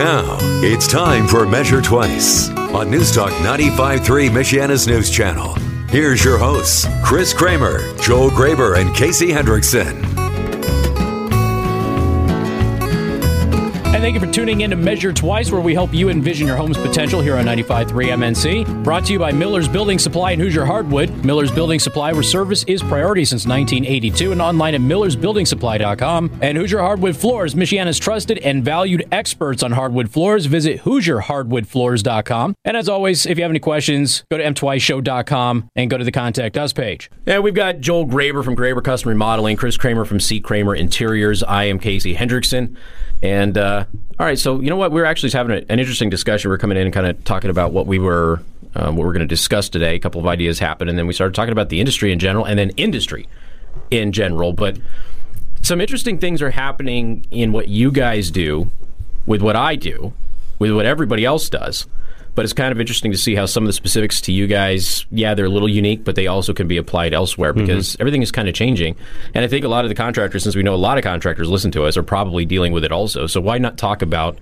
Now, it's time for Measure Twice on Newstalk 95.3 Michiana's News Channel. Here's your hosts, Chris Kramer, Joel Graber, and Casey Hendrickson. And thank you for tuning in to Measure Twice, where we help you envision your home's potential here on 95.3 MNC. Brought to you by Miller's Building Supply and Hoosier Hardwood. Miller's Building Supply, where service is priority since 1982, and online at millersbuildingsupply.com. And Hoosier Hardwood Floors, Michiana's trusted and valued experts on hardwood floors. Visit HoosierHardwoodFloors.com. And as always, if you have any questions, go to mtwiceshow.com and go to the Contact Us page. And we've got Joel Graber from Graber Custom Remodeling, Chris Kramer from C. Kramer Interiors. I am Casey Hendrickson. And uh, all right, so you know what? We are actually having an interesting discussion. We are coming in and kind of talking about what we were, um, what we're going to discuss today. A couple of ideas happened, and then we started talking about the industry in general, and then industry in general. But some interesting things are happening in what you guys do, with what I do, with what everybody else does but it's kind of interesting to see how some of the specifics to you guys, yeah, they're a little unique, but they also can be applied elsewhere because mm-hmm. everything is kind of changing. And I think a lot of the contractors, since we know a lot of contractors listen to us, are probably dealing with it also. So why not talk about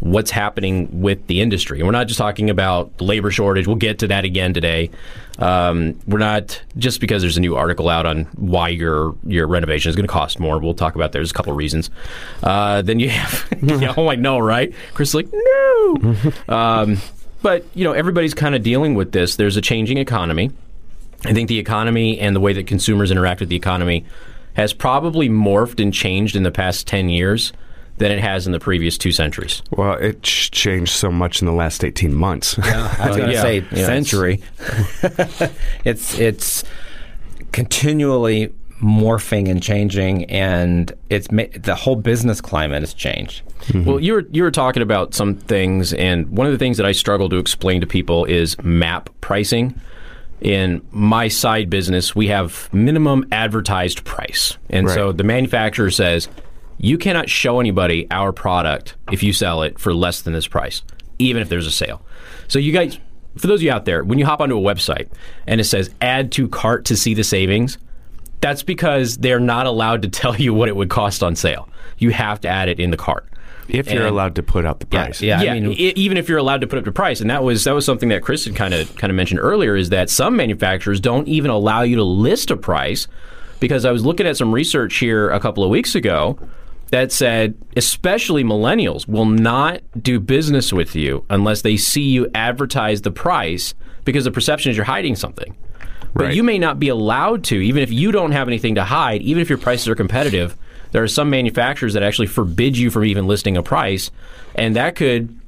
what's happening with the industry. And we're not just talking about labor shortage. We'll get to that again today. Um, we're not just because there's a new article out on why your your renovation is going to cost more. We'll talk about there's a couple reasons. Uh, then you have, you know, oh, I know, right? Chris is like, no. um, but you know, everybody's kind of dealing with this. There's a changing economy. I think the economy and the way that consumers interact with the economy has probably morphed and changed in the past ten years than it has in the previous two centuries. Well, it's changed so much in the last 18 months. Yeah, I was going to yeah. say yeah, century. It's, it's continually morphing and changing, and it's ma- the whole business climate has changed. Mm-hmm. Well, you were you were talking about some things, and one of the things that I struggle to explain to people is map pricing. In my side business, we have minimum advertised price, and right. so the manufacturer says you cannot show anybody our product if you sell it for less than this price, even if there's a sale. So you guys, for those of you out there, when you hop onto a website and it says add to cart to see the savings, that's because they're not allowed to tell you what it would cost on sale. You have to add it in the cart. If you're and, allowed to put up the price, yeah, yeah. yeah I mean, even if you're allowed to put up the price, and that was that was something that Chris had kind of kind of mentioned earlier, is that some manufacturers don't even allow you to list a price because I was looking at some research here a couple of weeks ago that said, especially millennials will not do business with you unless they see you advertise the price because the perception is you're hiding something. But right. you may not be allowed to, even if you don't have anything to hide, even if your prices are competitive. There are some manufacturers that actually forbid you from even listing a price, and that could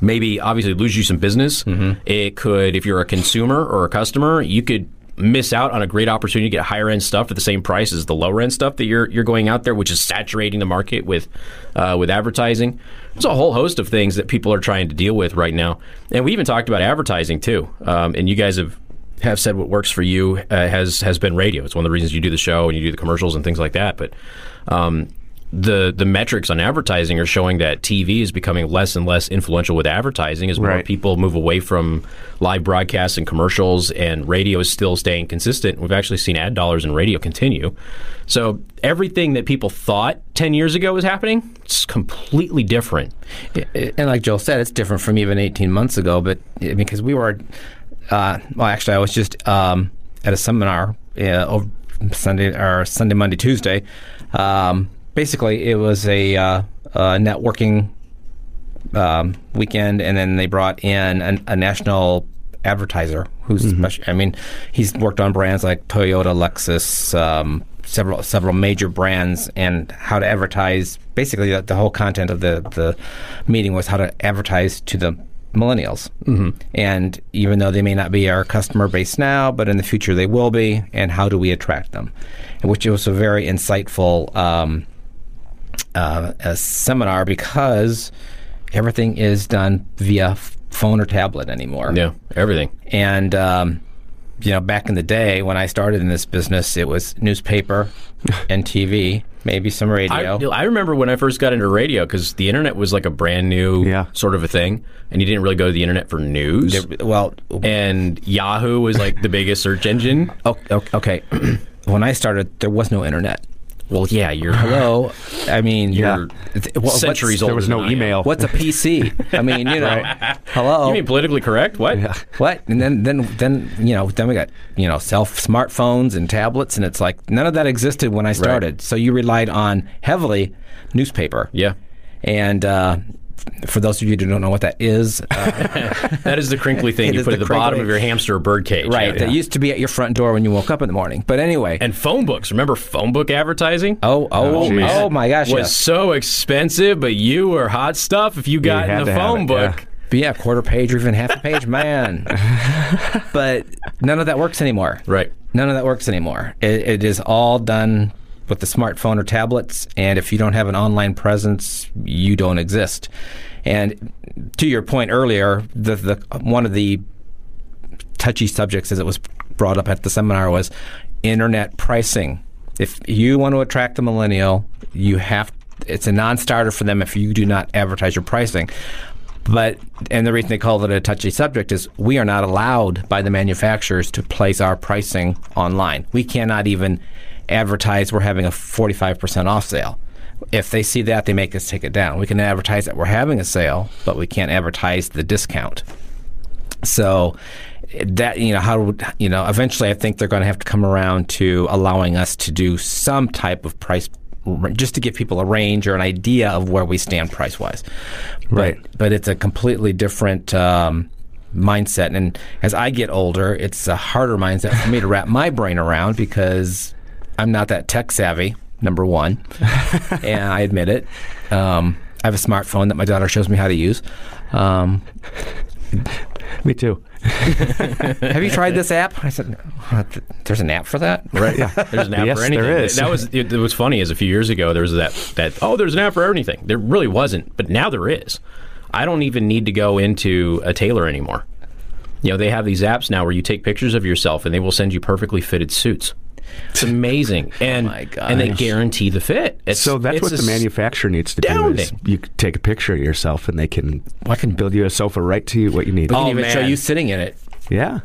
maybe obviously lose you some business. Mm-hmm. It could, if you're a consumer or a customer, you could miss out on a great opportunity to get higher end stuff at the same price as the lower end stuff that you're you're going out there, which is saturating the market with uh, with advertising. There's a whole host of things that people are trying to deal with right now, and we even talked about advertising too. Um, and you guys have have said what works for you uh, has has been radio. It's one of the reasons you do the show and you do the commercials and things like that. But um, the the metrics on advertising are showing that TV is becoming less and less influential with advertising as more right. people move away from live broadcasts and commercials, and radio is still staying consistent. We've actually seen ad dollars in radio continue. So everything that people thought ten years ago was happening, it's completely different. And like Joel said, it's different from even eighteen months ago. But because we were, uh, well, actually, I was just um, at a seminar uh, Sunday or Sunday, Monday, Tuesday. Um, basically it was a, uh, a networking um, weekend, and then they brought in an, a national advertiser who's mm-hmm. special. I mean, he's worked on brands like Toyota, Lexus, um, several several major brands, and how to advertise. Basically, the, the, whole content of the the meeting was how to advertise to the millennials. Mm-hmm. And even though they may not be our customer base now, but in the future they will be, and how do we attract them? Which was a very insightful. Um, uh, a seminar because everything is done via phone or tablet anymore. Yeah, everything. And um, you know, back in the day when I started in this business, it was newspaper and TV, maybe some radio. I, I remember when I first got into radio because the internet was like a brand new yeah. sort of a thing, and you didn't really go to the internet for news. There, well, and Yahoo was like the biggest search engine. Oh, okay. when I started, there was no internet. Well, yeah, you're hello. I mean, Yeah. you're th- what- what's- centuries older. There was no than I am. email. What's a PC? I mean, you know, hello. You mean politically correct? What? what? And then, then, then, you know, then we got you know, self smartphones and tablets, and it's like none of that existed when I started. So you relied on heavily newspaper. Yeah. And uh, for those of you who don't know what that is, uh, That is the crinkly thing you put at the bottom of your hamster or bird cage. right? Yeah. That used to be at your front door when you woke up in the morning. But anyway, And phone books. Remember phone book advertising? oh, oh, oh, geez. my gosh, It was yes. so expensive, but you were hot stuff if you got had in the phone it, book. yeah. But yeah, quarter page or even half a page, man. but none of that works anymore. Right. None of that works anymore. It, it is all done with the smartphone or tablets, and if you don't have an online presence, you don't exist. And to your point earlier, the, the one of the touchy subjects as it was brought up at the seminar was internet pricing. If you want to attract the millennial, you have it's a non-starter for them if you do not advertise your pricing. But and the reason they call it a touchy subject is we are not allowed by the manufacturers to place our pricing online. We cannot even advertise we're having a 45% off sale. If they see that, they make us take it down. We can advertise that we're having a sale, but we can't advertise the discount. So that you know how would you know eventually I think they're going to have to come around to allowing us to do some type of price just to give people a range or an idea of where we stand price wise. Right. But, but it's a completely different um, mindset and as I get older it's a harder mindset for me to wrap my brain around because I'm not that tech savvy number 1 and I admit it. Um, I have a smartphone that my daughter shows me how to use. Um, Me too. have you tried this app? I said, "What? there's an app for that? Right. Yeah. There's an app yes, for anything. there is. That was it, it was funny as a few years ago there was that that oh there's an app for everything. There really wasn't, but now there is. I don't even need to go into a tailor anymore. You know, they have these apps now where you take pictures of yourself and they will send you perfectly fitted suits. It's amazing. Oh and my gosh. and they guarantee the fit. It's, So that's what the manufacturer needs to do. Is you take a picture of yourself, and they can, I can- build you a sofa right to you what you need. We Oh, can even show you sitting in it. Yeah.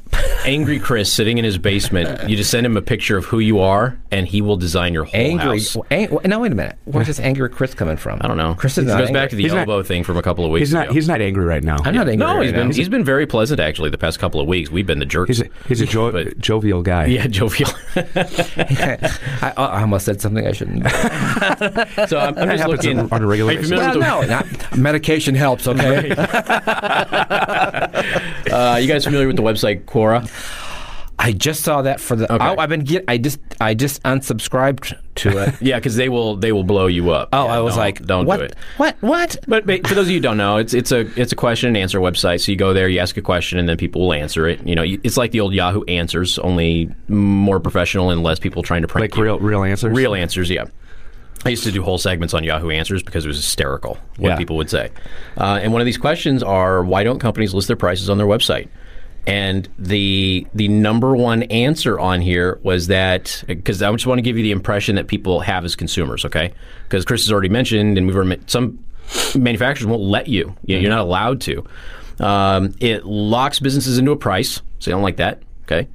Angry Chris sitting in his basement. You just send him a picture of who you are and he will design your whole Angry. house. Ang- now wait a minute. Where's this angry Chris coming from? I don't know. Chris is it not goes angry. back to the He's not- elbow thing from a couple of weeks He's not. ago. He's not angry right now. I'm not angry. No, right he's been now. he's been very pleasant actually the past couple of weeks. We've been the jerks. He's a, he's a jo- But- jovial guy. yeah, jovial. I, I almost said something I shouldn't. so I'm, I'm just looking. on- on a regular Are you basis. familiar well, with no, not, medication helps. Okay. the, uh, you guys familiar with the website Quora? I just saw that for the. Okay. I, I've been get. I just. I just unsubscribed to it. Yeah, because they will they will blow you up. Oh, Yeah, I was don't- like, don't what? do it. What? What? But ba- for those of you who don't know, it's it's a it's a question and answer website. So you go there, you ask a question, and then people will answer it. You know, it's like the old Yahoo Answers, only more professional and less people trying to prank Like you. real, real answers. Real answers, yeah. I used to do whole segments on Yahoo Answers because it was hysterical what Yeah. people would say. Uh, and one of these questions are why don't companies list their prices on their website? And the the number one answer on here was that because I just want to give you the impression that people have as consumers, okay? Because Chris has already mentioned, and we've already, some manufacturers won't let you. You know, You're not allowed to. Um, it locks businesses into a price, so they don't like that. Okay.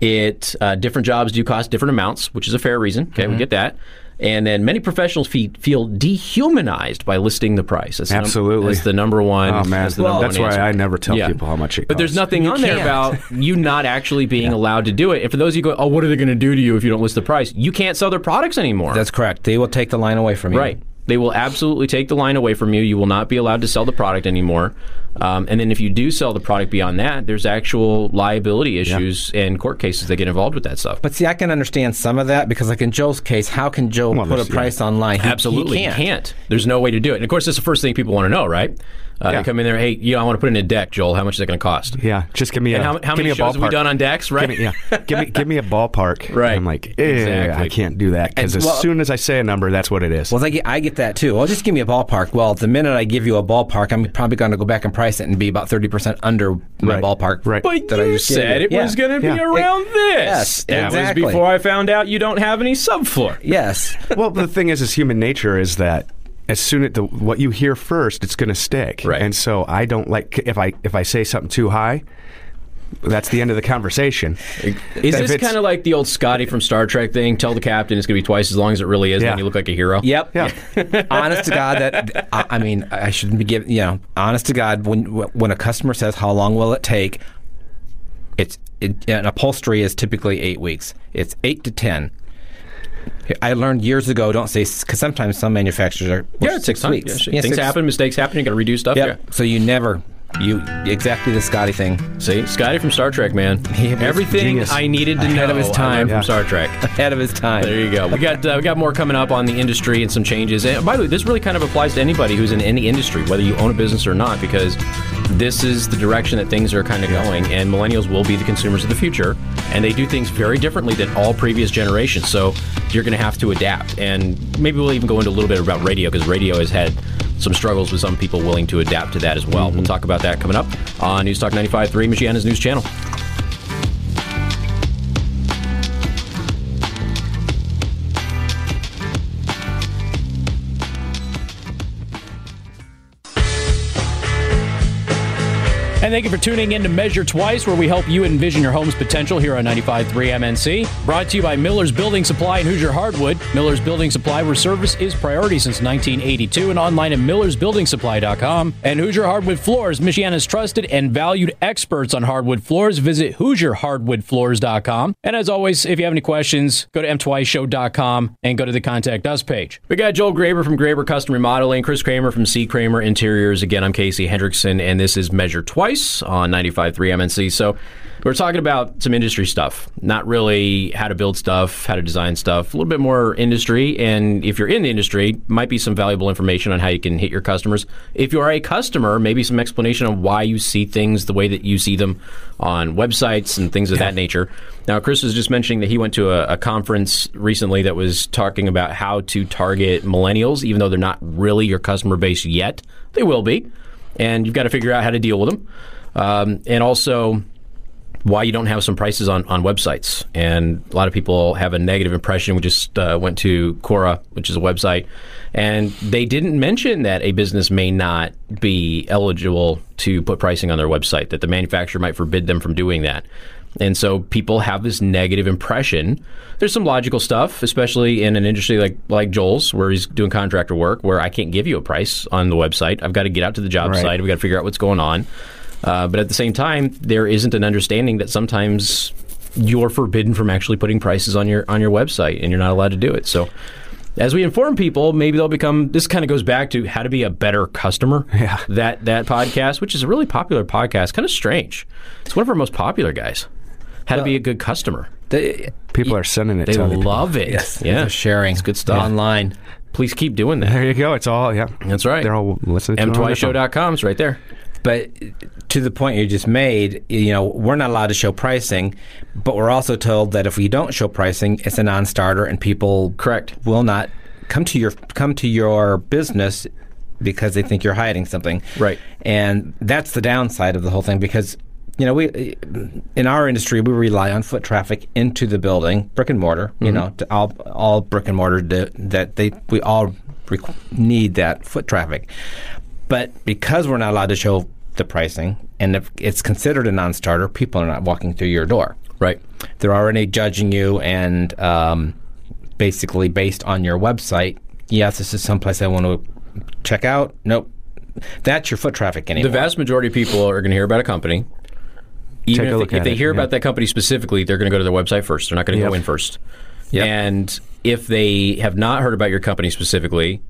It uh, different jobs do cost different amounts, which is a fair reason. Okay, Mm-hmm. we get that. And then many professionals fe- feel dehumanized by listing the price. That's the num- Absolutely. that's the number one. Oh man, that's, the number that's one why answer. I never tell Yeah. people how much it costs. But there's nothing You on there can't. about you not actually being allowed to do it. And for those of you who go, oh, what are they going to do to you if you don't list the price? You can't sell their products anymore. That's correct. They will take the line away from you. Right. They will absolutely take the line away from you. You will not be allowed to sell the product anymore. Um, and then if you do sell the product beyond that, there's actual liability issues and court cases that get involved with that stuff. But see, I can understand some of that because, like in Joe's case, how can Joe Well, put a there's- yeah. price online? He- Absolutely, he can't. can't. There's no way to do it. And of course, that's the first thing people want to know, right? Uh, Yeah. They come in there, hey, you know, I want to put in a deck, Joel. How much is that going to cost? Yeah, just give me And a how, how give many me a shows have we ballpark. done on decks, right? Give me, yeah, give me give me a ballpark. Right. I'm like, eh, Exactly. I can't do that because as well- soon as I say a number, that's what it is. Well, I get, I get that too. Well, just give me a ballpark. Well, the minute I give you a ballpark, I'm probably going to go back and price it and be about 30% under my Right. ballpark. Right. But that I you just said it Yeah. was going to be Yeah. around this. Yes, that exactly. was before I found out you don't have any subfloor. Yes. well, the thing is, is human nature is that as soon as the, what you hear first, it's going to stick. Right. And so I don't like if I if I say something too high. that's the end of the conversation. Is If this kind of like the old Scotty from Star Trek thing? Tell the captain it's going to be twice as long as it really is, Yeah. and you look like a hero. Yep. Yeah. honest to God, that I, I mean, I shouldn't be giving. You know, honest to God, when when a customer says how long will it take, it's it, an upholstery is typically eight weeks. It's eight to ten. I learned years ago. Don't say because sometimes some manufacturers are Yeah, takes time. weeks. Yeah. Yeah, Things six- happen, mistakes happen. You got to redo stuff. Yep. Yeah. So you never you exactly the Scotty thing. See, Scotty from Star Trek, man. He was Everything genius. I needed to Ahead know of his time. Yeah. from Star Trek. Ahead of his time. There you go. We got uh, we got more coming up on the industry and some changes. And by the way, this really kind of applies to anybody who's in any industry, whether you own a business or not, because this is the direction that things are kind of going. And millennials will be the consumers of the future, and they do things very differently than all previous generations. So you're going to have to adapt. And maybe we'll even go into a little bit about radio because radio has had some struggles with some people willing to adapt to that as well. We'll talk about that coming up on News Talk 95.3, Michiana's news channel. Thank you for tuning in to Measure Twice, where we help you envision your home's potential here on 95.3 MNC. Brought to you by Miller's Building Supply and Hoosier Hardwood. Miller's Building Supply, where service is priority since 1982, and online at millersbuildingsupply.com. And Hoosier Hardwood Floors, Michiana's trusted and valued experts on hardwood floors. Visit HoosierHardwoodFloors.com. And as always, if you have any questions, go to mtwiceshow.com and go to the Contact Us page. We got Joel Graber from Graber Custom Remodeling, Chris Kramer from C. Kramer Interiors. Again, I'm Casey Hendrickson, and this is Measure Twice on 95.3 MNC. So we're talking about some industry stuff, not really how to build stuff, how to design stuff, a little bit more industry. And if you're in the industry, might be some valuable information on how you can hit your customers. If you are a customer, maybe some explanation on why you see things the way that you see them on websites and things of that nature. Now, Chris was just mentioning that he went to a, a conference recently that was talking about how to target millennials, even though they're not really your customer base yet. They will be. And you've got to figure out how to deal with them. Um, and also, why you don't have some prices on, on websites. And a lot of people have a negative impression. We just uh, went to Quora, which is a website, and they didn't mention that a business may not be eligible to put pricing on their website, that the manufacturer might forbid them from doing that. And so people have this negative impression. There's some logical stuff, especially in an industry like like Joel's, where he's doing contractor work, where I can't give you a price on the website. I've got to get out to the job Right. site. We've got to figure out what's going on. Uh, but at the same time, there isn't an understanding that sometimes you're forbidden from actually putting prices on your on your website, and you're not allowed to do it. So, as we inform people, maybe they'll become. This kind of goes back to how to be a better customer. Yeah. That that podcast, which is a really popular podcast, kind of strange. It's one of our most popular guys. How to be a good customer. They, People are sending it They to love it. yes, yeah, they're sharing. It's good stuff. online. Please keep doing that. There you go. It's all, yeah. That's right. They're all listening to it on their phone. M2show.com is right there. But to the point you just made, you know, we're not allowed to show pricing, but we're also told that if we don't show pricing, it's a non-starter, and people Correct. will not come to your come to your business because they think you're hiding something. Right. And that's the downside of the whole thing because you know we in our industry we rely on foot traffic into the building, brick and mortar. You know, to all all brick and mortar do, that they we all requ- need that foot traffic. But because we're not allowed to show the pricing, and if it's considered a non-starter, people are not walking through your door. Right. They're already judging you, and um, basically based on your website. Yes, this is someplace I want to check out. Nope, that's your foot traffic anyway. The vast majority of people are going to hear about a company. Even Take if, they, if they hear yeah. about that company specifically, they're going to go to their website first. They're not going to go in first. Yep. And if they have not heard about your company specifically,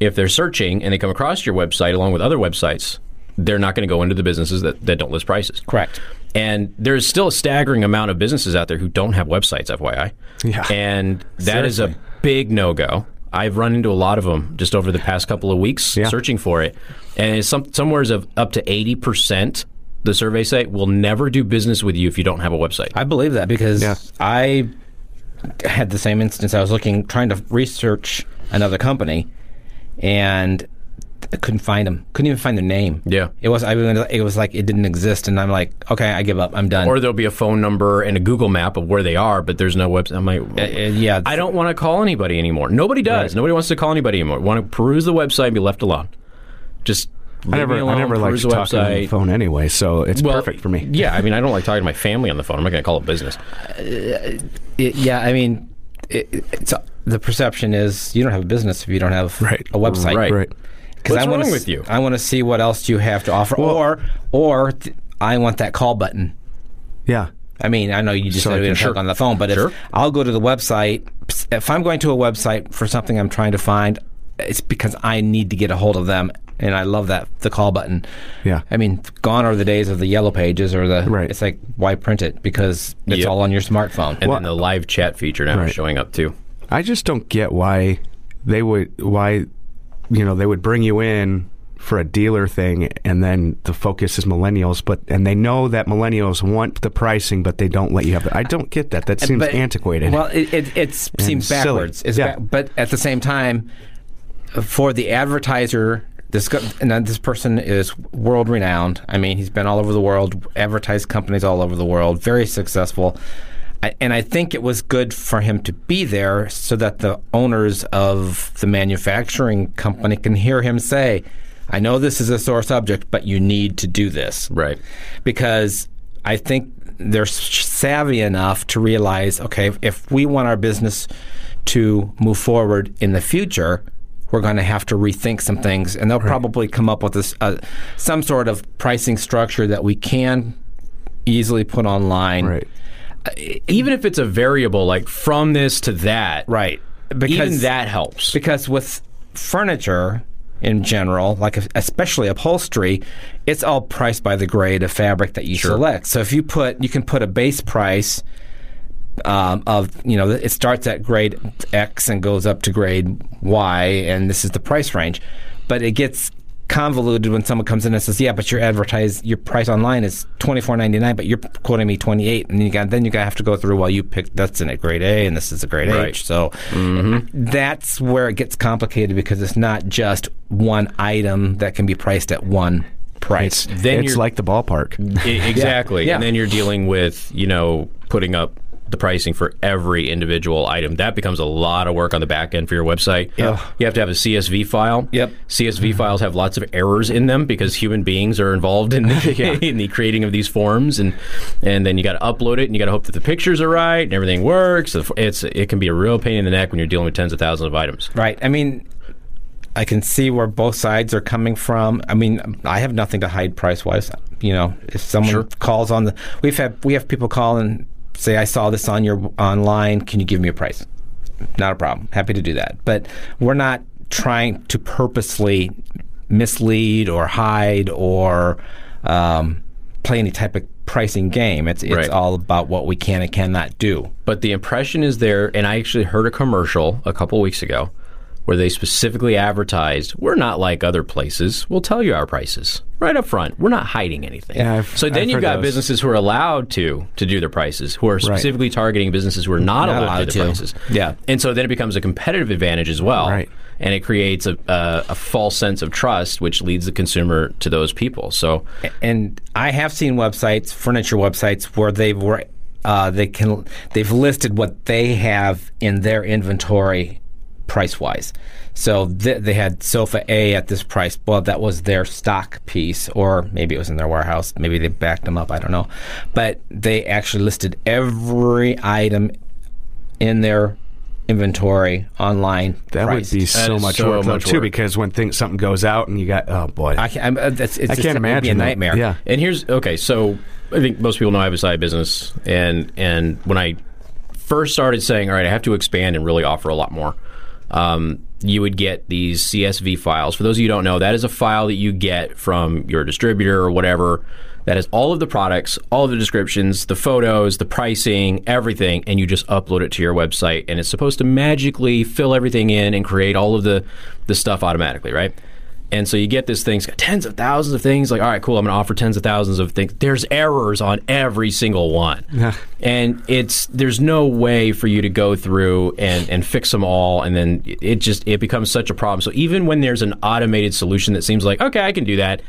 if they're searching and they come across your website along with other websites, they're not going to go into the businesses that, that don't list prices. Correct. And there's still a staggering amount of businesses out there who don't have websites, FYI. Yeah. And that is Seriously. a big no go. I've run into a lot of them just over the past couple of weeks Yeah. searching for it. And it's some, somewhere's of up to 80%, the survey say, will never do business with you if you don't have a website. I believe that because Yeah. I had the same instance. I was looking, trying to research another company, and I couldn't find them. Couldn't even find their name. Yeah. it was. I mean, it was like it didn't exist, and I'm like, okay, I give up. I'm done. Or there'll be a phone number and a Google map of where they are, but there's no website. I'm like, Uh, yeah, I don't want to call anybody anymore. Nobody does. Nobody wants to call anybody anymore. Want to peruse the website and be left alone. Just Leave I never, alone, I never like peruse to the talk on the phone anyway, so it's Well, perfect for me. Yeah, I mean, I don't like talking to my family on the phone. I'm not going to call it business. Uh, it, yeah, I mean, it, it's the perception is you don't have a business if you don't have Right. a website. Right. Right. Because What's I wanna wrong s- with you? I want to see what else you have to offer, or or th- I want that call button. Yeah. I mean, I know you just So said I we can- don't talk on the phone, but Sure. if I'll go to the website, if I'm going to a website for something I'm trying to find, it's because I need to get a hold of them, and I love that the call button. Yeah. I mean, gone are the days of the yellow pages or the. Right. It's like why print it because it's Yep. all on your smartphone. And Well- then the live chat feature now is Right. showing up too. I just don't get why they would why you know they would bring you in for a dealer thing and then the focus is millennials but and they know that millennials want the pricing but they don't let you have it. I don't get that. That seems But- antiquated. Well, it, it, it seems backwards. It's Yeah. ba- but at the same time, for the advertiser, this go- and this person is world renowned. I mean, he's been all over the world, advertised companies all over the world, very successful. I, and I think it was good for him to be there so that the owners of the manufacturing company can hear him say, I know this is a sore subject, but you need to do this Right. because I think they're savvy enough to realize, okay, if we want our business to move forward in the future, we're going to have to rethink some things, and they'll probably come up with this, uh, some sort of pricing structure that we can easily put online. right. Even if it's a variable, like from this to that, Right. even that helps. because with furniture in general, like especially upholstery, it's all priced by the grade of fabric that you select. So if you put, you can put a base price um, of you know it starts at grade X and goes up to grade Y, and this is the price range, but it gets convoluted when someone comes in and says, "Yeah, but your advertise your price online is twenty four ninety nine, but you're quoting me twenty eight, and you got then you got to have to go through. Well, you picked that's in a grade A, and this is a grade Right. H. So that's where it gets complicated because it's not just one item that can be priced at one price. Then it's like the ballpark. I- exactly. Yeah. And then you're dealing with, you know, putting up the pricing for every individual item. That becomes a lot of work on the back end for your website. Yeah. You have to have a CSV file. Yep. CSV mm-hmm. files have lots of errors in them because human beings are involved in the, in the creating of these forms and and then you got to upload it and you got to hope that the pictures are right and everything works. It's it can be a real pain in the neck when you're dealing with tens of thousands of items. Right. I mean, I can see where both sides are coming from. I mean, I have nothing to hide price wise. You know, if someone Sure. calls on the, we've had we have people call and say, "I saw this on your online. Can you give me a price?" Not a problem. Happy to do that. But we're not trying to purposely mislead or hide or um, play any type of pricing game. It's it's Right. all about what we can and cannot do. but the impression is there and i actually heard a commercial a couple weeks ago where they specifically advertised we're not like other places we'll tell you our prices right up front we're not hiding anything Yeah, I've- so then I've you've got those. businesses who are allowed to to do their prices who are specifically targeting businesses who are not, Not allowed, allowed to do their to. prices Yeah. and so then it becomes a competitive advantage as well Right. and it creates a, a, a false sense of trust which leads the consumer to those people so and I have seen websites, furniture websites, where they were uh, they can they've listed what they have in their inventory price wise. So th- they had sofa A at this price. Well, that was their stock piece, or maybe it was in their warehouse. Maybe they backed them up. I don't know, but they actually listed every item in their inventory online. That price. would be so is much so work though, much too work. because when things something goes out and you got oh boy. I, can, I'm, uh, that's, it's I just, can't it would a imagine that. nightmare. Yeah. And here's okay. So I think most people know I have a side business, and and when I first started saying, all right, I have to expand and really offer a lot more. Um, you would get these CSV files. For those of you who don't know, that is a file that you get from your distributor or whatever that has all of the products, all of the descriptions, the photos, the pricing, everything, and you just upload it to your website. And it's supposed to magically fill everything in and create all of the, the stuff automatically, right? And so you get this thing, it's got tens of thousands of things. Like, all right, cool, I'm going to offer tens of thousands of things. There's errors on every single one, and it's there's no way for you to go through and and fix them all, and then it just it becomes such a problem. So even when there's an automated solution that seems like okay, I can do that,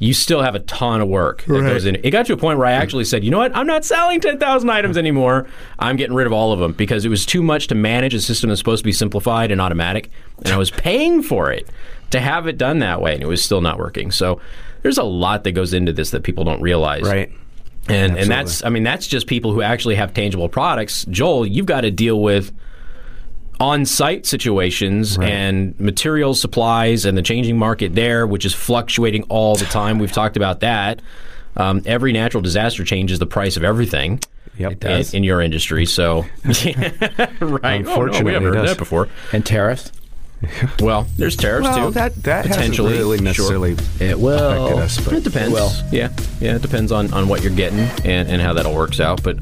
you still have a ton of work that goes in. It got to a point where I mm. actually said, you know what? I'm not selling 10,000 items anymore. I'm getting rid of all of them because it was too much to manage a system that's supposed to be simplified and automatic. And I was paying for it to have it done that way, and it was still not working. So there's a lot that goes into this that people don't realize. Right. And and that's I mean that's just people who actually have tangible products. Joel, you've got to deal with on-site situations and material supplies and the changing market there, which is fluctuating all the time. We've talked about that. Um, every natural disaster changes the price of everything. Yep. In, in your industry, so right. Oh, no, we haven't heard does. that before. And tariffs. Well, there's tariffs Well, too. that that hasn't potentially really sure. necessarily It will. affected us, but It depends. Well- yeah, yeah, it depends on, on what you're getting and, and how that all works out. But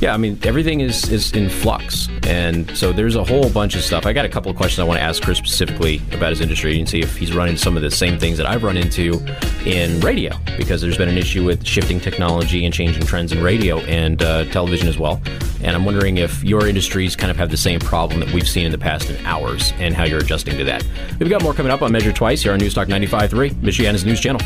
yeah, I mean, everything is, is in flux. And so there's a whole bunch of stuff. I got a couple of questions I want to ask Chris specifically about his industry and see if he's running some of the same things that I've run into in radio, because there's been an issue with shifting technology and changing trends in radio and uh, television as well. And I'm wondering if your industries kind of have the same problem that we've seen in the past in ours and how you're adjusting to that. We've got more coming up on Measure Twice here on Newstalk 95.3, Michiana's news channel.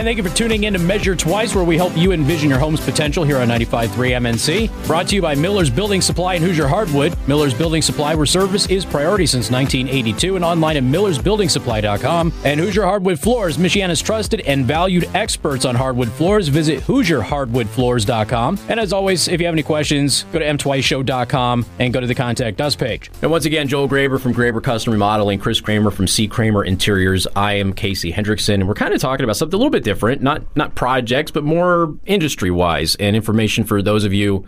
And thank you for tuning in to Measure Twice, where we help you envision your home's potential here on 95.3 MNC. Brought to you by Miller's Building Supply and Hoosier Hardwood. Miller's Building Supply, where service is priority since 1982, and online at millersbuildingsupply.com. And Hoosier Hardwood Floors, Michiana's trusted and valued experts on hardwood floors. Visit HoosierHardwoodFloors.com. And as always, if you have any questions, go to mtwiceshow.com and go to the Contact Us page. And once again, Joel Graber from Graber Custom Remodeling, Chris Kramer from C. Kramer Interiors. I am Casey Hendrickson, and we're kind of talking about something a little bit different, not not projects, but more industry wise and information for those of you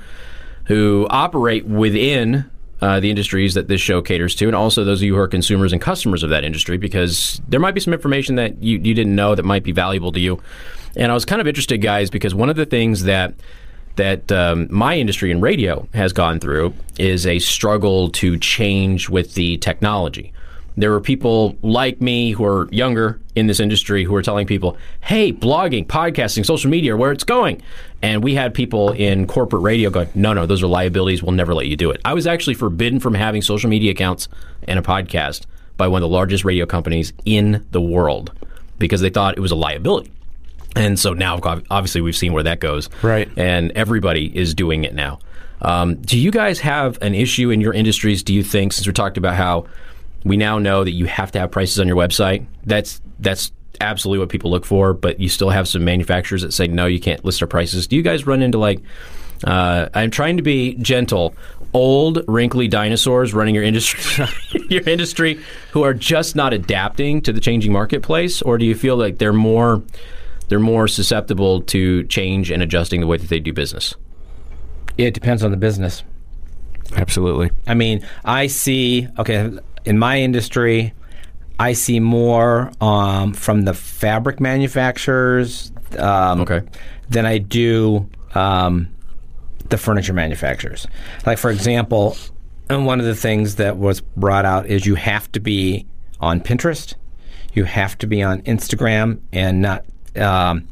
who operate within uh, the industries that this show caters to, and also those of you who are consumers and customers of that industry, because there might be some information that you, you didn't know that might be valuable to you. And I was kind of interested, guys, because one of the things that that um, my industry in radio has gone through is a struggle to change with the technology. There were people like me who are younger in this industry who are telling people, hey, blogging, podcasting, social media are where it's going. And we had people in corporate radio going, no, no, those are liabilities. We'll never let you do it. I was actually forbidden from having social media accounts and a podcast by one of the largest radio companies in the world because they thought it was a liability. And so now, obviously, we've seen where that goes. Right. And everybody is doing it now. Um, do you guys have an issue in your industries? Do you think, since we talked about how we now know that you have to have prices on your website, that's that's absolutely what people look for. But you still have some manufacturers that say no, you can't list our prices. Do you guys run into like? Uh, I'm trying to be gentle. Old, wrinkly dinosaurs running your industry, your industry, who are just not adapting to the changing marketplace, or do you feel like they're more, they're more susceptible to change and adjusting the way that they do business? It depends on the business. absolutely. I mean, I see, okay, in my industry, I see more um, from the fabric manufacturers um, Okay. than I do um, the furniture manufacturers. Like, for example, and one of the things that was brought out is you have to be on Pinterest, you have to be on Instagram, and not um,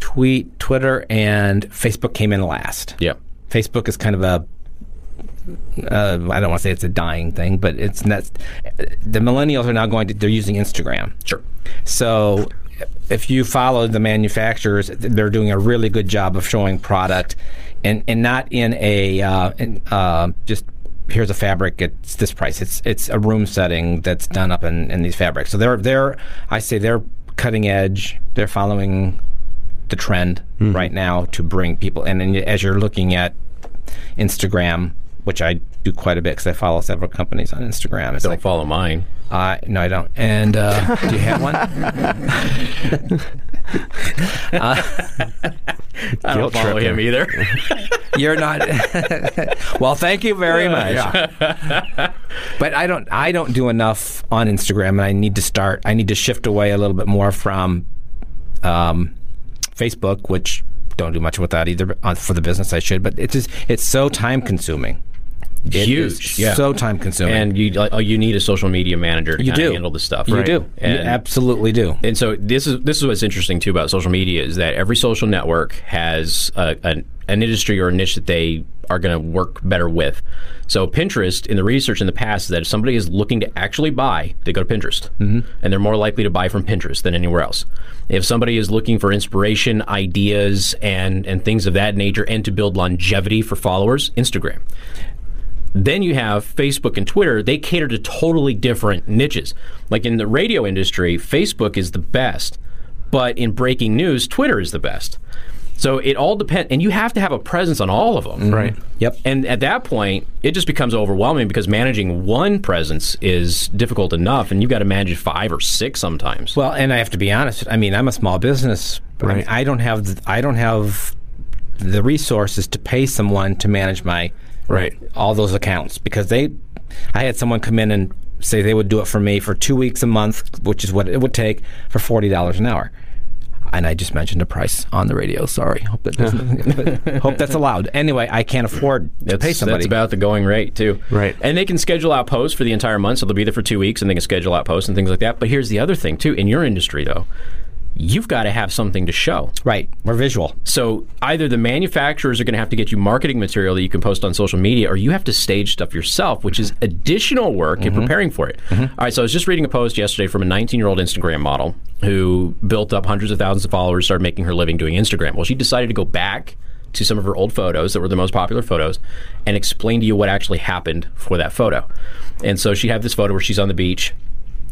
tweet, Twitter, and Facebook came in last. Yep. Facebook is kind of a uh, I don't want to say it's a dying thing, but it's not. The millennials are now going to they're using Instagram. Sure. So if you follow the manufacturers, they're doing a really good job of showing product, and and not in a uh, in, uh, just here's a fabric it's this price. It's it's a room setting that's done up in, in these fabrics. So they're they're I say they're cutting edge. They're following the trend right now to bring people. And as you're looking at Instagram, which I do quite a bit because I follow several companies on Instagram. It's Don't like, follow mine. uh, no, I don't. And uh, do you have one? I don't follow trip him either. You're not. well, thank you very much. but I don't. I don't do enough on Instagram, and I need to start. I need to shift away a little bit more from um, Facebook, which don't do much with that either uh, for the business. I should, but it's just it's so time consuming. It Huge, yeah. so time consuming. and you like, oh, you need a social media manager to you do handle this stuff. You right? do. you absolutely do. and so this is this is what's interesting too about social media is that every social network has a, an, an industry or a niche that they are going to work better with. So Pinterest, in the research in the past, is that if somebody is looking to actually buy, they go to Pinterest, mm-hmm. and they're more likely to buy from Pinterest than anywhere else. If somebody is looking for inspiration, ideas, and and things of that nature, and to build longevity for followers, Instagram. Then you have Facebook and Twitter. They cater to totally different niches. Like in the radio industry, Facebook is the best, but in breaking news, Twitter is the best. So it all depends, and you have to have a presence on all of them. Mm-hmm. Right. Yep. And at that point, it just becomes overwhelming because managing one presence is difficult enough, and you've got to manage five or six sometimes. Well, and I have to be honest. I mean, I'm a small business. I, mean, Right. I don't have the, I don't have the resources to pay someone to manage my Right. all those accounts because they. I had someone come in and say they would do it for me for two weeks a month, which is what it would take for forty dollars an hour. And I just mentioned a price on the radio. Sorry, hope that doesn't, hope that's allowed. Anyway, I can't afford to That's, pay somebody. that's about the going rate too. Right. And they can schedule out posts for the entire month, so they'll be there for two weeks, and they can schedule out posts and things like that. But here's the other thing too: in your industry, though, you've got to have something to show. right, we're visual. So either the manufacturers are going to have to get you marketing material that you can post on social media, or you have to stage stuff yourself, which is additional work in mm-hmm. preparing for it. Mm-hmm. All right. So I was just reading a post yesterday from a 19-year-old Instagram model who built up hundreds of thousands of followers, started making her living doing Instagram. Well, she decided to go back to some of her old photos that were the most popular photos and explain to you what actually happened for that photo. And so she had this photo where she's on the beach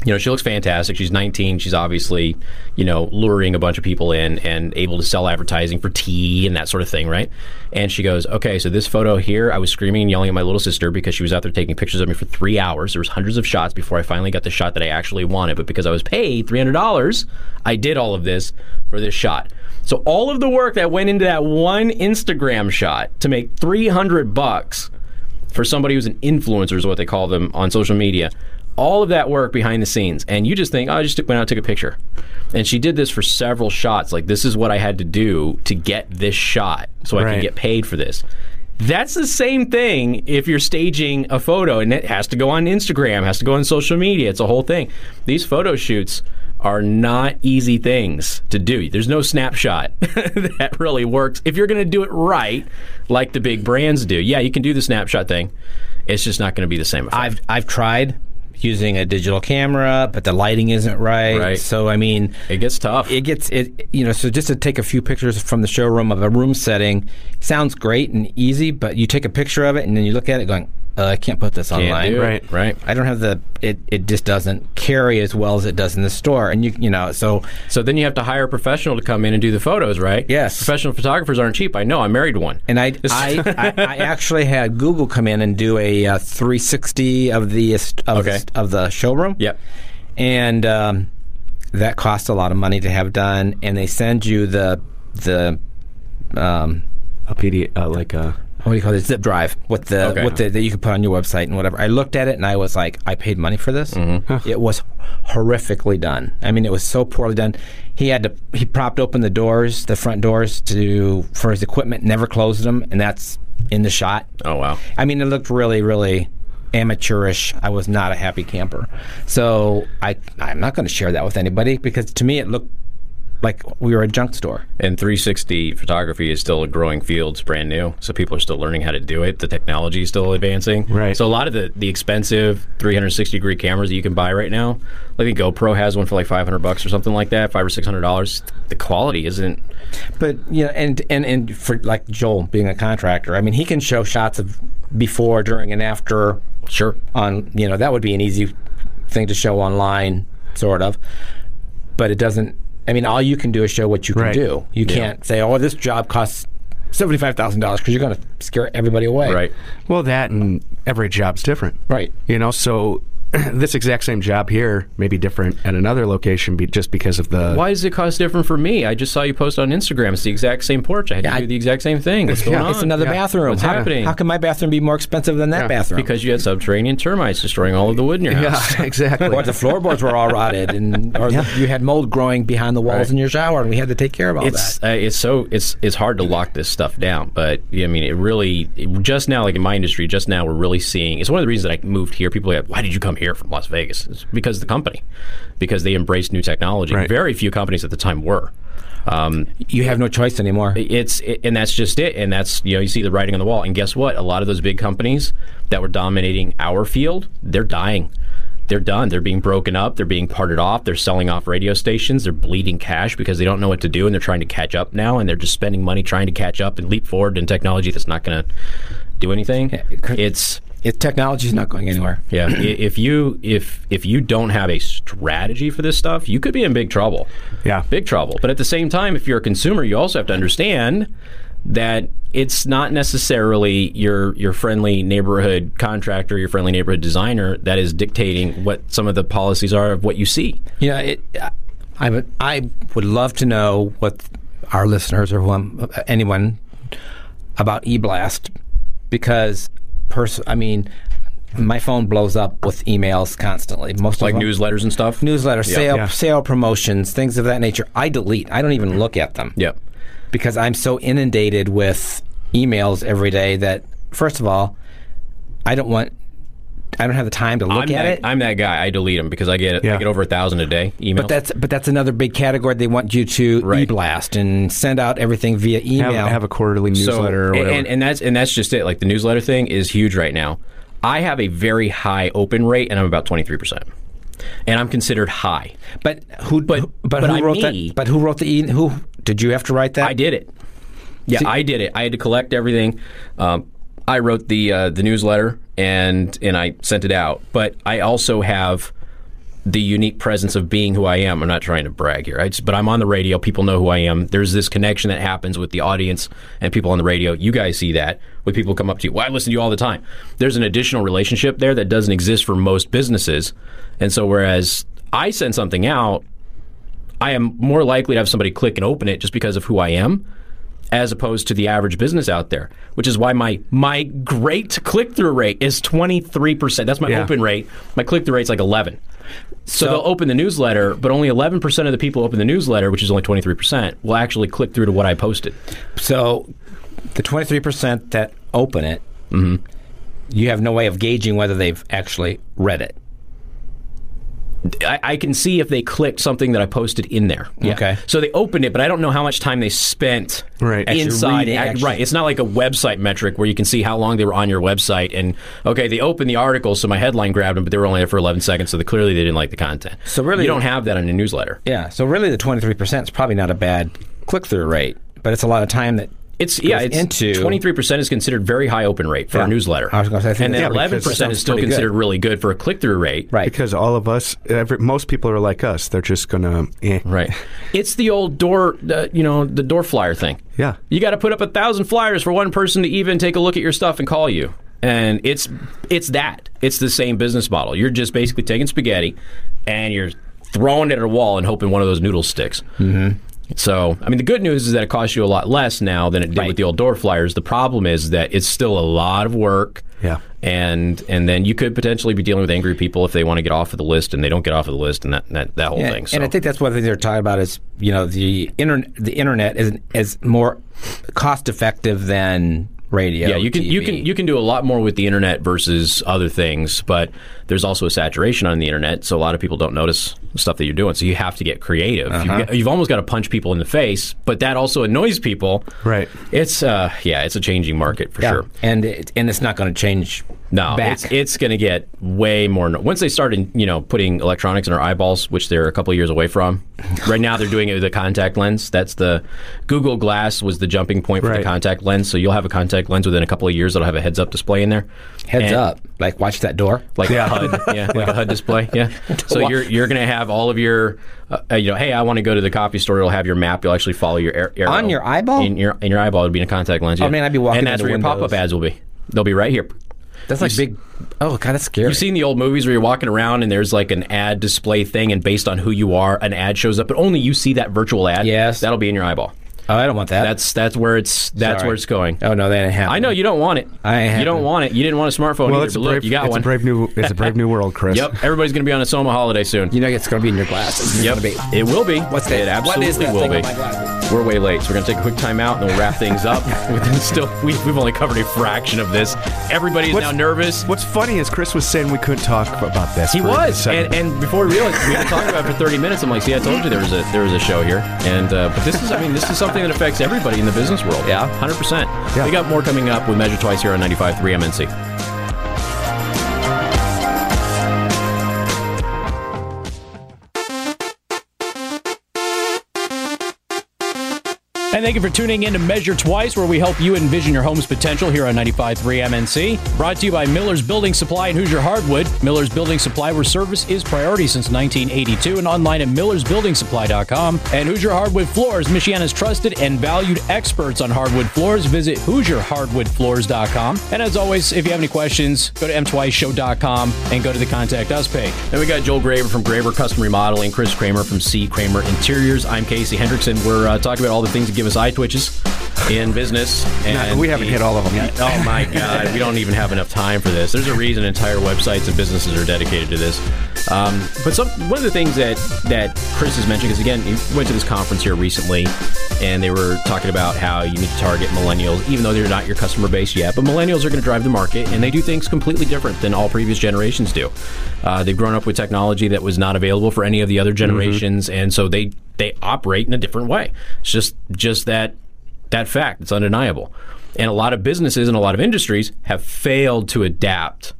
you know, she looks fantastic. She's 19. She's obviously, you know, luring a bunch of people in and able to sell advertising for tea and that sort of thing, right? And she goes, okay, so this photo here, I was screaming and yelling at my little sister because she was out there taking pictures of me for three hours. There was hundreds of shots before I finally got the shot that I actually wanted. But because I was paid $300, I did all of this for this shot. So all of the work that went into that one Instagram shot to make 300 bucks for somebody who's an influencer is what they call them on social media. All of that work behind the scenes, and you just think, oh, I just went out and took a picture. And she did this for several shots. Like, this is what I had to do to get this shot so I can get paid for this. That's the same thing if you're staging a photo and it has to go on Instagram, has to go on social media. It's a whole thing. These photo shoots are not easy things to do. There's no snapshot that really works if you're going to do it right, like the big brands do. Yeah, you can do the snapshot thing. It's just not going to be the same effect. I've I've tried using a digital camera, but the lighting isn't right. Right. So I mean, it gets tough. it gets it. You know, so just to take a few pictures from the showroom of a room setting sounds great and easy, but you take a picture of it and then you look at it going, uh, I can't put this Can't online. do. Right. right. I don't have the it. It just doesn't carry as well as it does in the store, and you you know so So then you have to hire a professional to come in and do the photos, right? Yes. Professional photographers aren't cheap. I know. I'm married one. And I, I, I, I actually had Google come in and do a uh, 360 of the of, Okay. the, of the showroom. Yep. And um, that costs a lot of money to have done. And they send you the the um, A PD, uh, like a what do you call it? Zip drive with the Okay. with the that you can put on your website and whatever. I looked at it and I was like, I paid money for this. Mm-hmm. It was horrifically done. I mean, it was so poorly done. He had to he propped open the doors, the front doors to for his equipment, never closed them, and that's in the shot. Oh wow. I mean, it looked really, really amateurish. I was not a happy camper. So I, I'm not going to share that with anybody because to me it looked like we were a junk store. And 360 photography is still a growing field. It's brand new, so people are still learning how to do it. The technology is still advancing. Right. So a lot of the, the expensive 360 degree cameras that you can buy right now, I think GoPro has one for like 500 bucks or something like that, five or six hundred dollars. The quality isn't. But you know, and and and for like Joel being a contractor, I mean, he can show shots of before, during, and after Sure. on. You know, that would be an easy thing to show online, sort of. But it doesn't. I mean, all you can do is show what you can Right. do. You Yeah. can't say, "Oh, this job costs seventy-five thousand dollars," because you're going to scare everybody away. Right. well, that and every job's different. Right. You know, so this exact same job here may be different at another location be, just because of the. Why does it cost different for me? I just saw you post on Instagram. It's the exact same porch. I had Yeah, to I- do the exact same thing. What's going Yeah, on? It's another Yeah. bathroom. What's how, happening? How can my bathroom be more expensive than that Yeah. bathroom? Because you had subterranean termites destroying all of the wood in your house. Yeah, exactly. or the floorboards were all rotted, and or you had mold growing behind the walls Right. in your shower, and we had to take care of all it's that. uh, it's so it's it's hard to lock this stuff down but yeah, i mean it really it- just now like in my industry just now we're really seeing it's one of the reasons that i moved here people are like why did you come here from las vegas. It's because of the company because they embraced new technology. Right. very few companies at the time were. Um, You have no choice anymore. it's and that's just it and that's you know you see the writing on the wall. And guess what? A lot of those big companies that were dominating our field they're dying. They're done. They're being broken up. They're being parted off. They're selling off radio stations. They're bleeding cash because they don't know what to do and they're trying to catch up now and they're just spending money trying to catch up and leap forward in technology that's not going to do anything. It's It, technology's not going anywhere. yeah, if you if if you don't have a strategy for this stuff, you could be in big trouble. Yeah. big trouble. But at the same time, if you're a consumer, you also have to understand that it's not necessarily your your friendly neighborhood contractor, your friendly neighborhood designer that is dictating what some of the policies are of what you see. You know, it, I would I would love to know what our listeners or whom, anyone about eBlast because pers- I mean my phone blows up with emails constantly. Most Like of them, newsletters and stuff. newsletter, sale, Yeah. sale promotions, things of that nature. I delete. I don't even look at them. Yep. because I'm so inundated with emails every day that first of all, I don't want I don't have the time to look I'm at that, it. I'm that guy. I delete them because I get I get over a thousand a day emails. but that's but that's another big category. They want you to Right. e-blast and send out everything via Have, email. have a quarterly So- newsletter or whatever. And, and that's and that's just it. Like the newsletter thing is huge right now. I have a very high open rate, and I'm about twenty three percent, and I'm considered high. but who But- but, but who I'm wrote me. that? But who wrote the e- who did you have to write that? I did it. Yeah, See- I did it. I had to collect everything. Um, I wrote the uh, the newsletter and and I sent it out. But I also have the unique presence of being who I am. I'm not trying to brag here, just, but I'm on the radio. People know who I am. There's this connection that happens with the audience and people on the radio. You guys see that when people come up to you. Well, I listen to you all the time. There's an additional relationship there that doesn't exist for most businesses. And so, whereas I send something out, I am more likely to have somebody click and open it just because of who I am, as opposed to the average business out there. Which is why my my great click through rate is twenty three percent. That's my Yeah. open rate. My click through rate's like eleven. So, they'll open the newsletter, but only eleven percent of the people open the newsletter, which is only twenty three percent, will actually click through to what I posted. So the twenty three percent that open it, Mm-hmm. you have no way of gauging whether they've actually read it. I, I can see if they clicked something that I posted in there. Okay. So they opened it, but I don't know how much time they spent Right. Inside. Ac- Right. It's not like a website metric where you can see how long they were on your website. And okay, they opened the article, so my headline grabbed them, but they were only there for 11 seconds, so they, clearly they didn't like the content. So really- you don't have that in a newsletter. Yeah. So really, the twenty three percent is probably not a bad click through rate, but it's a lot of time that It's yeah, it's into 23% is considered very high open rate for Yeah. a newsletter. I was gonna say, I think and then that's- 11% is still pretty good. considered really good for a click through rate. right. because all of us, every, most people are like us. They're just gonna, eh. Right. It's the old door, uh, you know, the door flyer thing. Yeah. You got to put up a thousand flyers for one person to even take a look at your stuff and call you. And it's it's that. It's the same business model. You're just basically taking spaghetti and you're throwing it at a wall and hoping one of those noodles sticks. Mm-hmm. So, I mean, the good news is that it costs you a lot less now than it did Right. with the old door flyers. The problem is that it's still a lot of work. Yeah. And and then you could potentially be dealing with angry people if they want to get off of the list and they don't get off of the list and that that, that whole Yeah, thing. So. And I think that's one thing they're talking about is you know the internet the internet is is more cost effective than radio. Yeah, you can you can you can do a lot more with the internet versus other things, but there's also a saturation on the internet, so a lot of people don't notice stuff that you're doing. So you have to get creative. Uh-huh. You've, you've almost got to punch people in the face, but that also annoys people. Right. It's uh yeah, it's a changing market for yeah. sure. and it, and it's not going to change. No, back. it's it's going to get way more. No- Once they started, you know, putting electronics in our eyeballs, which they're a couple of years away from. right now, they're doing it with a contact lens. That's the Google Glass was the jumping point for the contact lens. So you'll have a contact lens within a couple of years that'll have a heads up display in there. Heads And- up, like watch that door. like a HUD, yeah, like a HUD display, yeah. So you're you're going to have all of your, uh, uh, you know, hey, I want to go to the coffee store. It'll have your map. You'll actually follow your ar- arrow On your eyeball? In your in your eyeball would be in a contact lens. Oh, yeah. man, I'd be walking and that's where your pop up ads will be. They'll be right here. That's like big. Oh god, that's scary. You've seen the old movies where you're walking around and there's like an ad display thing, and based on who you are, an ad shows up, but only you see that virtual ad. Yes. that'll be in your eyeball. Oh, I don't want that. That's that's where it's that's Sorry. where it's going. Oh no, that ain't happening. I know you don't want it. I you haven't. don't want it. You didn't want a smartphone Well, either, it's a but look, brave, you got it's one. a brave new, it's a brave new world, Chris. Yep, everybody's going to be on a Soma holiday soon. You know it's going to be in your glasses. It's Yep, gonna be. it will be. What's that? It absolutely what is that will thing be. On my glasses? We're way late, so we're going to take a quick time out and we'll wrap things up. Within still, we, we've only covered a fraction of this. Everybody's What's- now nervous. What's funny is Chris was saying we couldn't talk about this. He was, and, and before we realized we had talked about it for 30 minutes, I'm like, see, I told you there was a there was a show here, and uh, but this is, I mean, this is something that affects everybody in the business world. Yeah. 100. percent Yeah. We got more coming up with Measure Twice here on 95.3 MNC. And thank you for tuning in to Measure Twice, where we help you envision your home's potential here on 95.3 MNC. Brought to you by Miller's Building Supply and Hoosier Hardwood. Miller's Building Supply, where service is priority since 1982, and online at millersbuildingsupply.com. And Hoosier Hardwood Floors, Michiana's trusted and valued experts on hardwood floors. Visit HoosierHardwoodFloors.com. And as always, if you have any questions, go to mtwiceshow.com and go to the Contact Us page. Then we got Joel Graber from Graber Custom Remodeling, Chris Kramer from C. Kramer Interiors. I'm Casey Hendrickson. We're uh, talking about all the things that give us eye twitches in business. And we haven't the- hit all of them yet. Oh my God, we don't even have enough time for this. There's a reason entire websites and businesses are dedicated to this. Um, but some one of the things that that Chris has mentioned, because again, he went to this conference here recently, and they were talking about how you need to target millennials, even though they're not your customer base yet. But millennials are going to drive the market, and they do things completely different than all previous generations do. Uh, they've grown up with technology that was not available for any of the other generations, and so they they operate in a different way. It's just just that that fact. It's undeniable. And a lot of businesses and a lot of industries have failed to adapt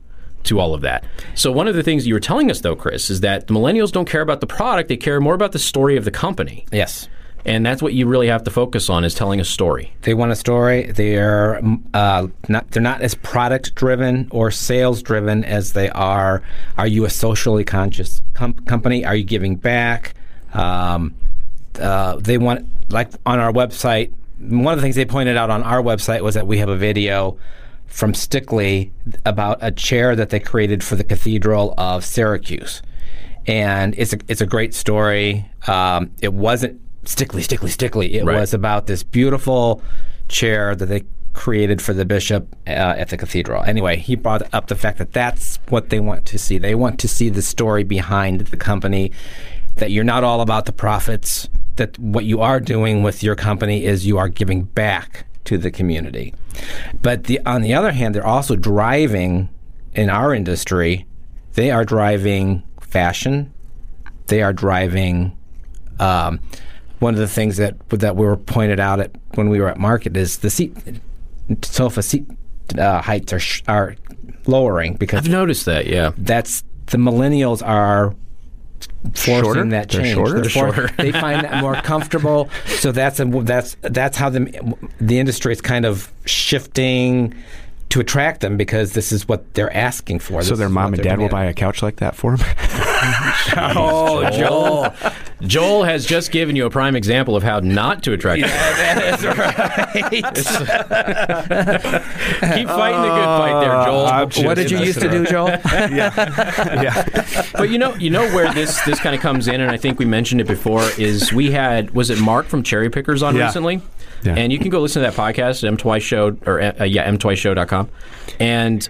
to all of that. So one of the things you were telling us though, Chris, is that the millennials don't care about the product, they care more about the story of the company. Yes. And that's what you really have to focus on is telling a story. They want a story. They're uh, not. They're not as product driven or sales driven as they are. Are you a socially conscious com- company? Are you giving back? Um, uh, they want like on our website. One of the things they pointed out on our website was that we have a video from Stickley about a chair that they created for the Cathedral of Syracuse, and it's a it's a great story. Um, it wasn't Stickley, Stickley, Stickley. It Right. was about this beautiful chair that they created for the bishop uh, at the cathedral. Anyway, he brought up the fact that that's what they want to see. They want to see the story behind the company. That you're not all about the profits. That what you are doing with your company is you are giving back to the community. But the, on the other hand, they're also driving in our industry. They are driving fashion. They are driving um, one of the things that that we were pointed out at when we were at market is the seat sofa seat uh, heights are sh- are lowering because I've noticed that, yeah. that's the millennials are forcing Shorter? that They're change. shorter? They're for- Shorter. they find that more comfortable. So that's a, that's that's how the the industry is kind of shifting to attract them because this is what they're asking for. so This their mom and they're dad will buy a couch like that for them. Oh, Joel. Joel has just given you a prime example of how not to attract that is right. Keep fighting the good fight there, Joel. I'm just what did you used to do, Joel? yeah. yeah. But you know, you know where this this kind of comes in, and I think we mentioned it before. Is we had was it Mark from Cherry Pickers on Yeah. recently, Yeah. and you can go listen to that podcast at m twice show or uh, yeah mtwiceshow.com, and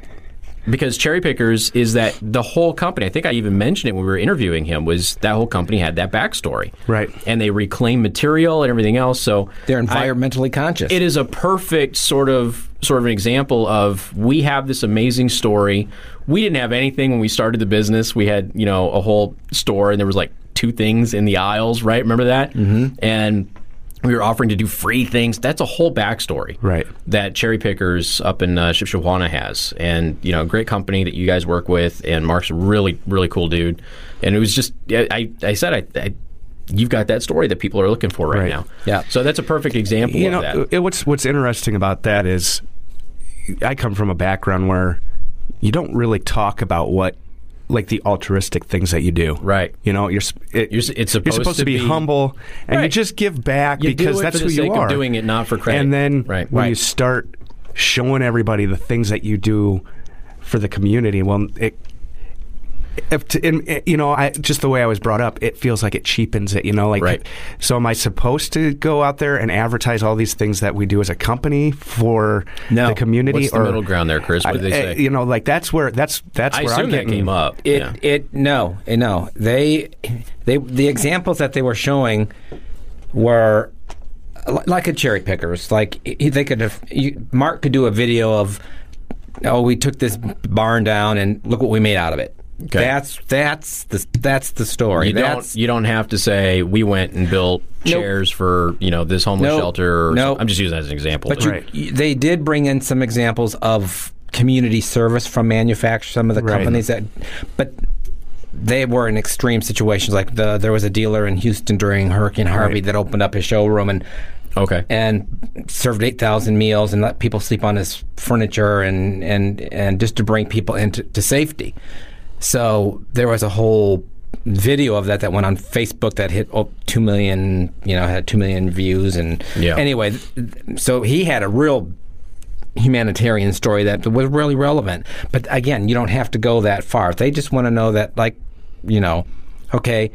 because Cherry Pickers is that the whole company. I think I even mentioned it when we were interviewing him. Was that whole company had that backstory, Right. And they reclaim material and everything else. So They're I- environmentally conscious. it is a perfect sort of sort of an example of we have this amazing story. We didn't have anything when we started the business. We had you know a whole store and there was like two things in the aisles, right? Remember that? Mm-hmm. And we were offering to do free things. That's a whole backstory, Right. That Cherry Pickers up in uh, Shipshewana has, and you know, great company that you guys work with. And Mark's a really, really cool dude. And it was just, I, I, I said, I, I, you've got that story that people are looking for right, Right. now. Yeah. So that's a perfect example you of know, that. it- what's what's interesting about that is, I come from a background where you don't really talk about what, like the altruistic things that you do. Right. You know, you're it, You're it's supposed you're supposed to be, be- humble and you just give back You because that's who you are. doing it, not for credit. And then Right. when Right. you start showing everybody the things that you do for the community, well, it. If to, and, uh, you know, I just the way I was brought up, it feels like it cheapens it. You know, like Right. so. Am I supposed to go out there and advertise all these things that we do as a company for No. the community? What's the middle ground there, Chris? What did they I- say? You know, like that's where that's that's I where I'm that getting came up. It yeah. it no eh, no they they the examples that they were showing were like a cherry pickers. Like they could have. You, Mark could do a video of, oh, we took this barn down and look what we made out of it. Okay. That's that's the that's the story. You that's, don't you don't have to say we went and built Nope. chairs for you know this homeless Nope. shelter. Or Nope. I'm just using that as an example. But Right. you- they did bring in some examples of community service from manufacturers, some of the Right. companies that, but they were in extreme situations. Like the there was a dealer in Houston during Hurricane Harvey Right. that opened up his showroom and okay. and served eight thousand meals and let people sleep on his furniture and and and just to bring people into to safety. So there was a whole video of that that went on Facebook that hit oh, two million, you know, had two million views and Yeah. anyway, so he had a real humanitarian story that was really relevant. But again, you don't have to go that far. They just want to know that, like, you know, okay,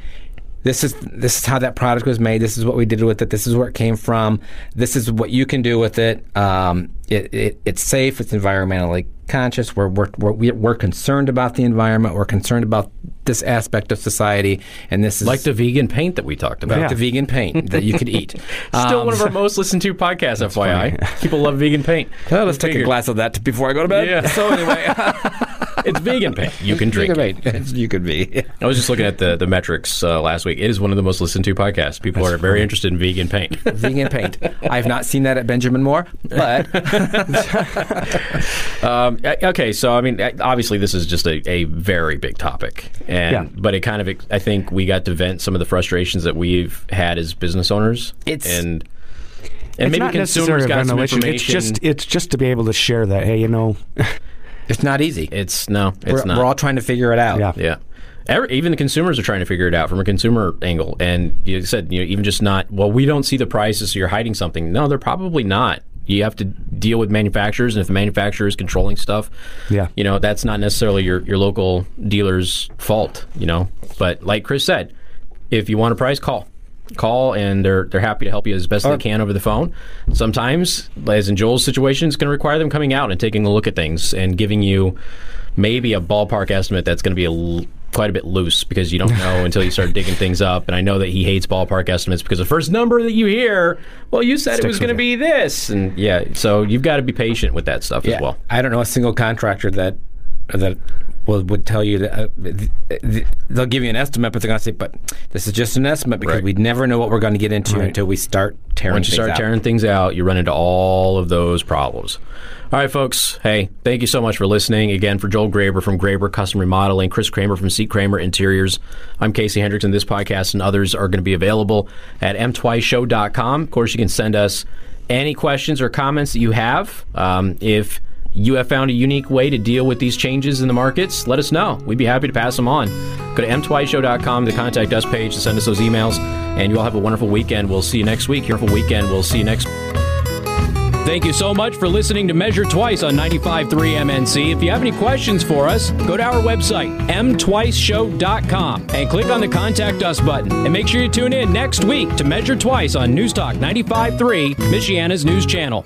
this is this is how that product was made. This is what we did with it. This is where it came from. This is what you can do with it. Um, it, it it's safe. It's environmentally conscious. We're we're, we're we're concerned about the environment. We're concerned about this aspect of society. And this is like the vegan paint that we talked about. the vegan paint that you could eat. Still Um, one of our most listened to podcasts, FYI. People love vegan paint. well, let's take a glass of that before I go to bed. Yeah. So anyway, It's vegan paint. You can drink you it. can, be. you could be. I was just looking at the, the metrics uh, last week. It is one of the most listened to podcasts. People are very interested in vegan paint. vegan paint. I've not seen that at Benjamin Moore, but Um, uh, okay, so I mean, uh, obviously, this is just a, a very big topic, and Yeah. but it kind of, I think, we got to vent some of the frustrations that we've had as business owners, It's- and and it's maybe not consumers necessarily a got some information. It's just it's just to be able to share that. Hey, you know, it's not easy. it's no, it's we're, not. we're all trying to figure it out. Yeah. Yeah. Every, even the consumers are trying to figure it out from a consumer angle. And you said, you know, even just not, well, we don't see the prices, so you're hiding something. No, they're probably not. You have to deal with manufacturers, and if the manufacturer is controlling stuff, Yeah. you know, that's not necessarily your, your local dealer's fault, you know. But like Chris said, if you want a price, call. Call and they're they're happy to help you as best they can over the phone. Sometimes, as in Joel's situation, it's going to require them coming out and taking a look at things and giving you maybe a ballpark estimate that's going to be a l- quite a bit loose because you don't know until you start digging things up. And I know that he hates ballpark estimates because the first number that you hear, well, you said it was going to be this, and yeah, so you've got to be patient with that stuff Yeah. as well. I don't know a single contractor that that will, would tell you that uh, th- th- they'll give you an estimate, but they're going to say, "But this is just an estimate because Right. we never know what we're going to get into Right. until we start tearing Once you things start out. tearing things out, you run into all of those problems. All right, folks. Hey, thank you so much for listening. Again, for Joel Graber from Graber Custom Remodeling, Chris Kramer from C. Kramer Interiors. I'm Casey Hendricks Hendrickson. This podcast and others are going to be available at mtwiceshow.com. Of course, you can send us any questions or comments that you have. Um, if you have found a unique way to deal with these changes in the markets, let us know. We'd be happy to pass them on. Go to mtwiceshow.com, the contact us page, to send us those emails. And you all have a wonderful weekend. We'll see you next week. Wonderful weekend. We'll see you next Thank you so much for listening to Measure Twice on 95.3 MNC. If you have any questions for us, go to our website, mtwiceshow.com, and click on the Contact Us button. And make sure you tune in next week to Measure Twice on News Talk 95.3, Michiana's news channel.